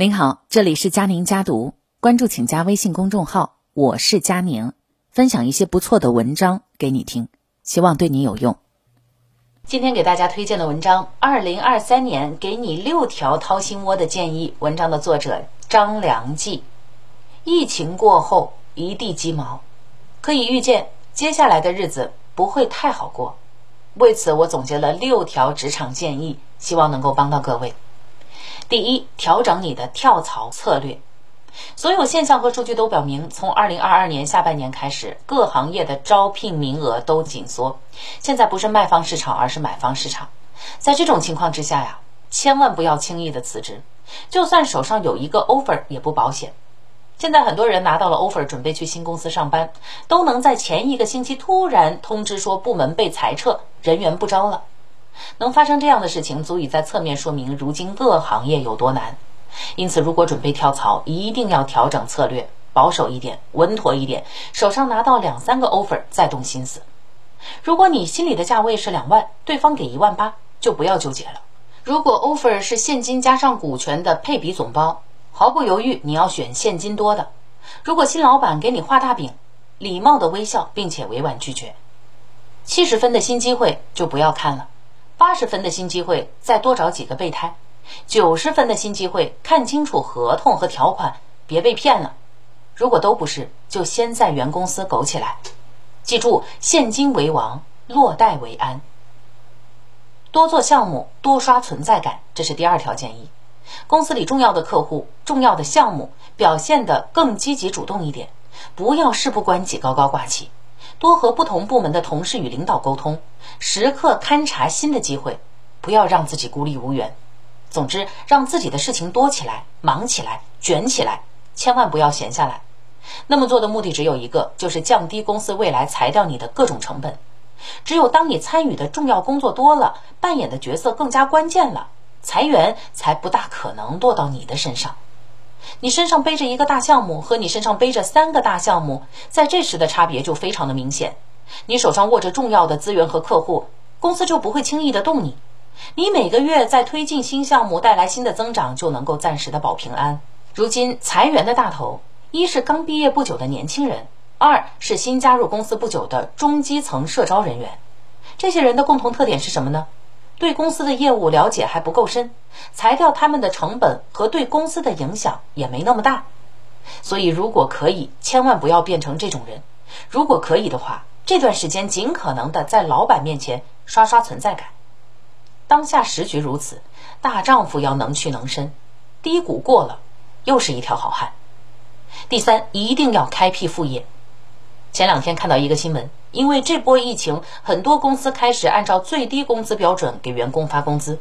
您好，这里是佳宁家读，关注请加微信公众号，我是佳宁，分享一些不错的文章给你听，希望对你有用。今天给大家推荐的文章《二零二三年给你六条掏心窝的建议》，文章的作者张良记。疫情过后一地鸡毛，可以预见接下来的日子不会太好过。为此，我总结了六条职场建议，希望能够帮到各位。第一，调整你的跳槽策略。所有现象和数据都表明，从二零二二年下半年开始，各行业的招聘名额都紧缩。现在不是卖方市场，而是买方市场。在这种情况之下呀，千万不要轻易的辞职，就算手上有一个 offer 也不保险。现在很多人拿到了 offer，准备去新公司上班，都能在前一个星期突然通知说部门被裁撤，人员不招了。能发生这样的事情，足以在侧面说明如今各行业有多难。因此，如果准备跳槽，一定要调整策略，保守一点，稳妥一点，手上拿到两三个 offer 再动心思。如果你心里的价位是两万，对方给一万八，就不要纠结了。如果 offer 是现金加上股权的配比总包，毫不犹豫你要选现金多的。如果新老板给你画大饼，礼貌的微笑，并且委婉拒绝。七十分的新机会就不要看了。八十分的新机会，再多找几个备胎；九十分的新机会，看清楚合同和条款，别被骗了。如果都不是，就先在原公司苟起来。记住，现金为王，落袋为安。多做项目，多刷存在感，这是第二条建议。公司里重要的客户、重要的项目，表现得更积极主动一点，不要事不关己、高高挂起。多和不同部门的同事与领导沟通，时刻勘察新的机会，不要让自己孤立无援。总之，让自己的事情多起来，忙起来，卷起来，千万不要闲下来。那么做的目的只有一个，就是降低公司未来裁掉你的各种成本。只有当你参与的重要工作多了，扮演的角色更加关键了，裁员才不大可能落到你的身上。你身上背着一个大项目，和你身上背着三个大项目，在这时的差别就非常的明显。你手上握着重要的资源和客户，公司就不会轻易的动你。你每个月在推进新项目，带来新的增长，就能够暂时的保平安。如今裁员的大头，一是刚毕业不久的年轻人，二是新加入公司不久的中基层社招人员。这些人的共同特点是什么呢？对公司的业务了解还不够深，裁掉他们的成本和对公司的影响也没那么大，所以如果可以，千万不要变成这种人。如果可以的话，这段时间尽可能的在老板面前刷刷存在感。当下时局如此，大丈夫要能屈能伸，低谷过了，又是一条好汉。第三，一定要开辟副业。前两天看到一个新闻，因为这波疫情，很多公司开始按照最低工资标准给员工发工资。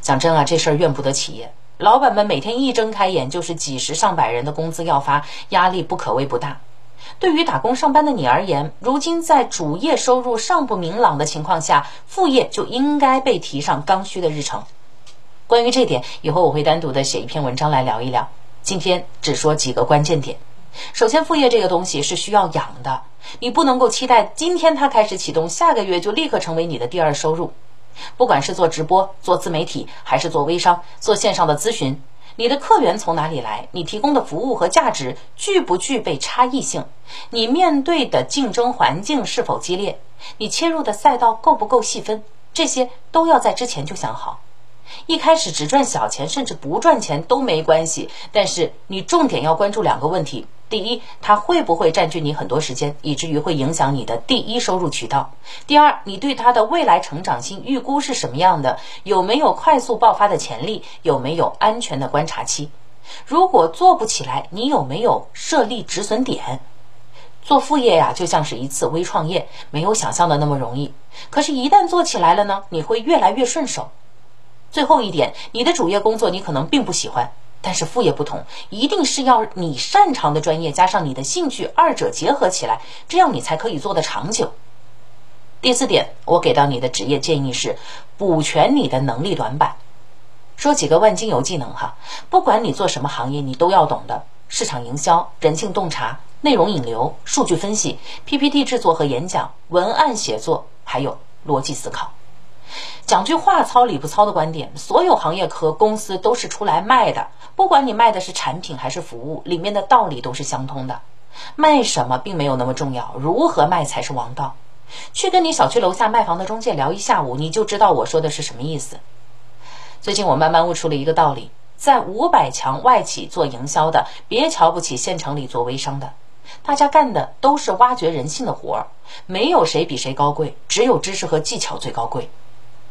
讲真啊，这事儿怨不得企业，老板们每天一睁开眼就是几十上百人的工资要发，压力不可谓不大。对于打工上班的你而言，如今在主业收入尚不明朗的情况下，副业就应该被提上刚需的日程。关于这点，以后我会单独的写一篇文章来聊一聊。今天只说几个关键点。首先，副业这个东西是需要养的，你不能够期待今天它开始启动，下个月就立刻成为你的第二收入。不管是做直播、做自媒体，还是做微商、做线上的咨询，你的客源从哪里来？你提供的服务和价值具不具备差异性？你面对的竞争环境是否激烈？你切入的赛道够不够细分？这些都要在之前就想好。一开始只赚小钱，甚至不赚钱都没关系，但是你重点要关注两个问题。第一，它会不会占据你很多时间，以至于会影响你的第一收入渠道？第二，你对它的未来成长性预估是什么样的？有没有快速爆发的潜力？有没有安全的观察期？如果做不起来，你有没有设立止损点？做副业呀，就像是一次微创业，没有想象的那么容易。可是，一旦做起来了呢，你会越来越顺手。最后一点，你的主业工作你可能并不喜欢。但是副业不同，一定是要你擅长的专业加上你的兴趣，二者结合起来，这样你才可以做得长久。第四点，我给到你的职业建议是补全你的能力短板。说几个万金油技能哈，不管你做什么行业，你都要懂的：市场营销、人性洞察、内容引流、数据分析、PPT 制作和演讲、文案写作，还有逻辑思考。讲句话糙理不糙的观点，所有行业和公司都是出来卖的，不管你卖的是产品还是服务，里面的道理都是相通的。卖什么并没有那么重要，如何卖才是王道。去跟你小区楼下卖房的中介聊一下午，你就知道我说的是什么意思。最近我慢慢悟出了一个道理：在五百强外企做营销的，别瞧不起县城里做微商的，大家干的都是挖掘人性的活儿，没有谁比谁高贵，只有知识和技巧最高贵。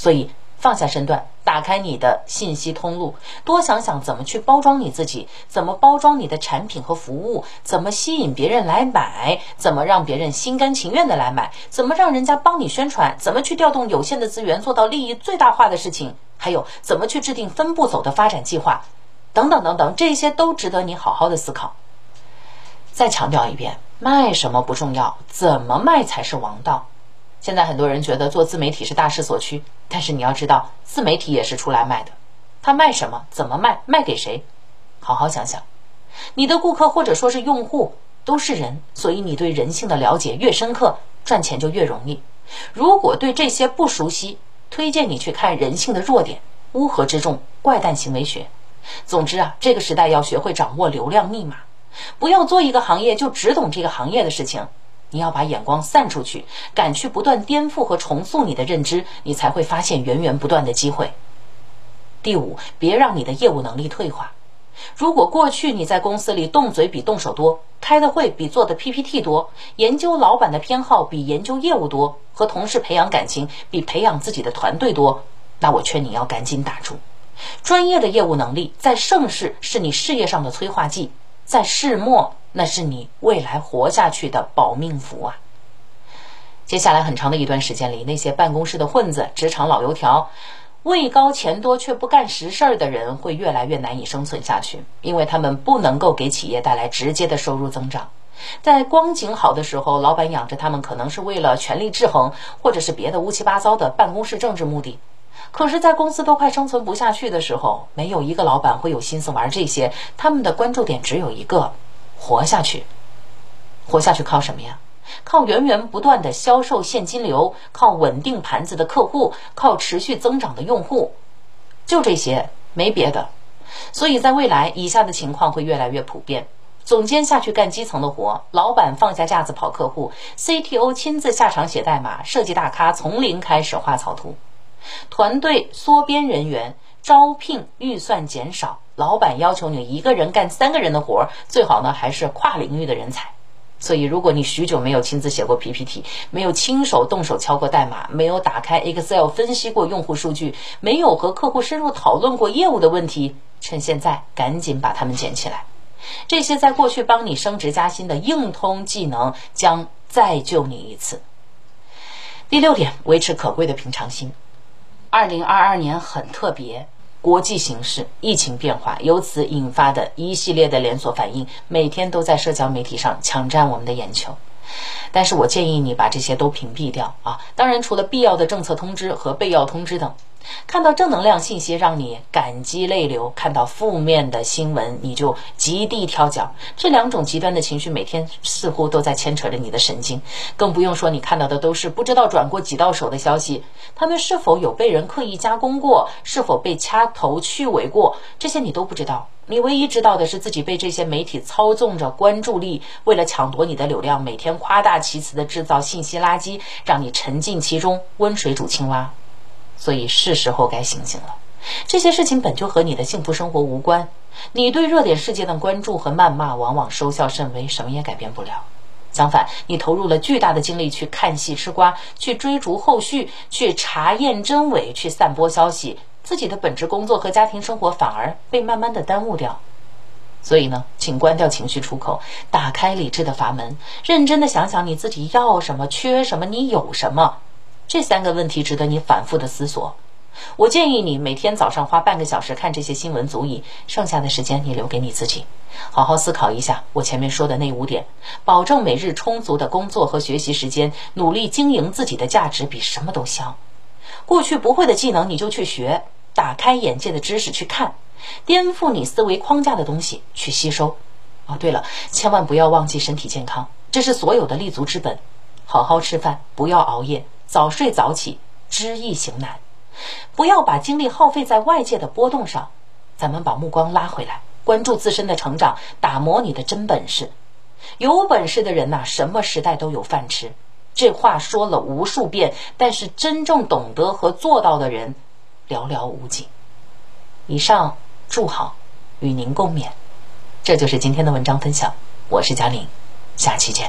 所以。放下身段，打开你的信息通路，多想想怎么去包装你自己，怎么包装你的产品和服务，怎么吸引别人来买，怎么让别人心甘情愿的来买，怎么让人家帮你宣传，怎么去调动有限的资源做到利益最大化的事情，还有怎么去制定分步走的发展计划，等等等等，这些都值得你好好的思考。再强调一遍，卖什么不重要，怎么卖才是王道。现在很多人觉得做自媒体是大势所趋，但是你要知道，自媒体也是出来卖的。他卖什么？怎么卖？卖给谁？好好想想。你的顾客或者说是用户都是人，所以你对人性的了解越深刻，赚钱就越容易。如果对这些不熟悉，推荐你去看《人性的弱点》《乌合之众》《怪诞行为学》。总之啊，这个时代要学会掌握流量密码，不要做一个行业就只懂这个行业的事情。你要把眼光散出去，敢去不断颠覆和重塑你的认知，你才会发现源源不断的机会。第五，别让你的业务能力退化。如果过去你在公司里动嘴比动手多，开的会比做的 PPT 多，研究老板的偏好比研究业务多，和同事培养感情比培养自己的团队多，那我劝你要赶紧打住。专业的业务能力在盛世是你事业上的催化剂，在世末。那是你未来活下去的保命符啊！接下来很长的一段时间里，那些办公室的混子、职场老油条、位高钱多却不干实事儿的人会越来越难以生存下去，因为他们不能够给企业带来直接的收入增长。在光景好的时候，老板养着他们可能是为了权力制衡，或者是别的乌七八糟的办公室政治目的。可是，在公司都快生存不下去的时候，没有一个老板会有心思玩这些，他们的关注点只有一个。活下去，活下去靠什么呀？靠源源不断的销售现金流，靠稳定盘子的客户，靠持续增长的用户，就这些，没别的。所以在未来，以下的情况会越来越普遍：总监下去干基层的活，老板放下架子跑客户，CTO 亲自下场写代码，设计大咖从零开始画草图，团队缩编人员。招聘预算减少，老板要求你一个人干三个人的活儿，最好呢还是跨领域的人才。所以，如果你许久没有亲自写过 PPT，没有亲手动手敲过代码，没有打开 Excel 分析过用户数据，没有和客户深入讨论过业务的问题，趁现在赶紧把它们捡起来。这些在过去帮你升职加薪的硬通技能，将再救你一次。第六点，维持可贵的平常心。二零二二年很特别，国际形势、疫情变化，由此引发的一系列的连锁反应，每天都在社交媒体上抢占我们的眼球。但是我建议你把这些都屏蔽掉啊！当然，除了必要的政策通知和备要通知等。看到正能量信息让你感激泪流，看到负面的新闻你就极地跳脚。这两种极端的情绪每天似乎都在牵扯着你的神经，更不用说你看到的都是不知道转过几道手的消息，他们是否有被人刻意加工过，是否被掐头去尾过，这些你都不知道。你唯一知道的是自己被这些媒体操纵着关注力，为了抢夺你的流量，每天夸大其词的制造信息垃圾，让你沉浸其中，温水煮青蛙。所以是时候该醒醒了，这些事情本就和你的幸福生活无关。你对热点事件的关注和谩骂，往往收效甚微，什么也改变不了。相反，你投入了巨大的精力去看戏吃瓜，去追逐后续，去查验真伪，去散播消息，自己的本职工作和家庭生活反而被慢慢的耽误掉。所以呢，请关掉情绪出口，打开理智的阀门，认真的想想你自己要什么，缺什么，你有什么。这三个问题值得你反复的思索。我建议你每天早上花半个小时看这些新闻足矣，剩下的时间你留给你自己，好好思考一下我前面说的那五点，保证每日充足的工作和学习时间，努力经营自己的价值比什么都香。过去不会的技能你就去学，打开眼界的知识去看，颠覆你思维框架的东西去吸收。哦，对了，千万不要忘记身体健康，这是所有的立足之本。好好吃饭，不要熬夜。早睡早起，知易行难。不要把精力耗费在外界的波动上，咱们把目光拉回来，关注自身的成长，打磨你的真本事。有本事的人呐，什么时代都有饭吃。这话说了无数遍，但是真正懂得和做到的人寥寥无几。以上祝好，与您共勉。这就是今天的文章分享，我是佳玲，下期见。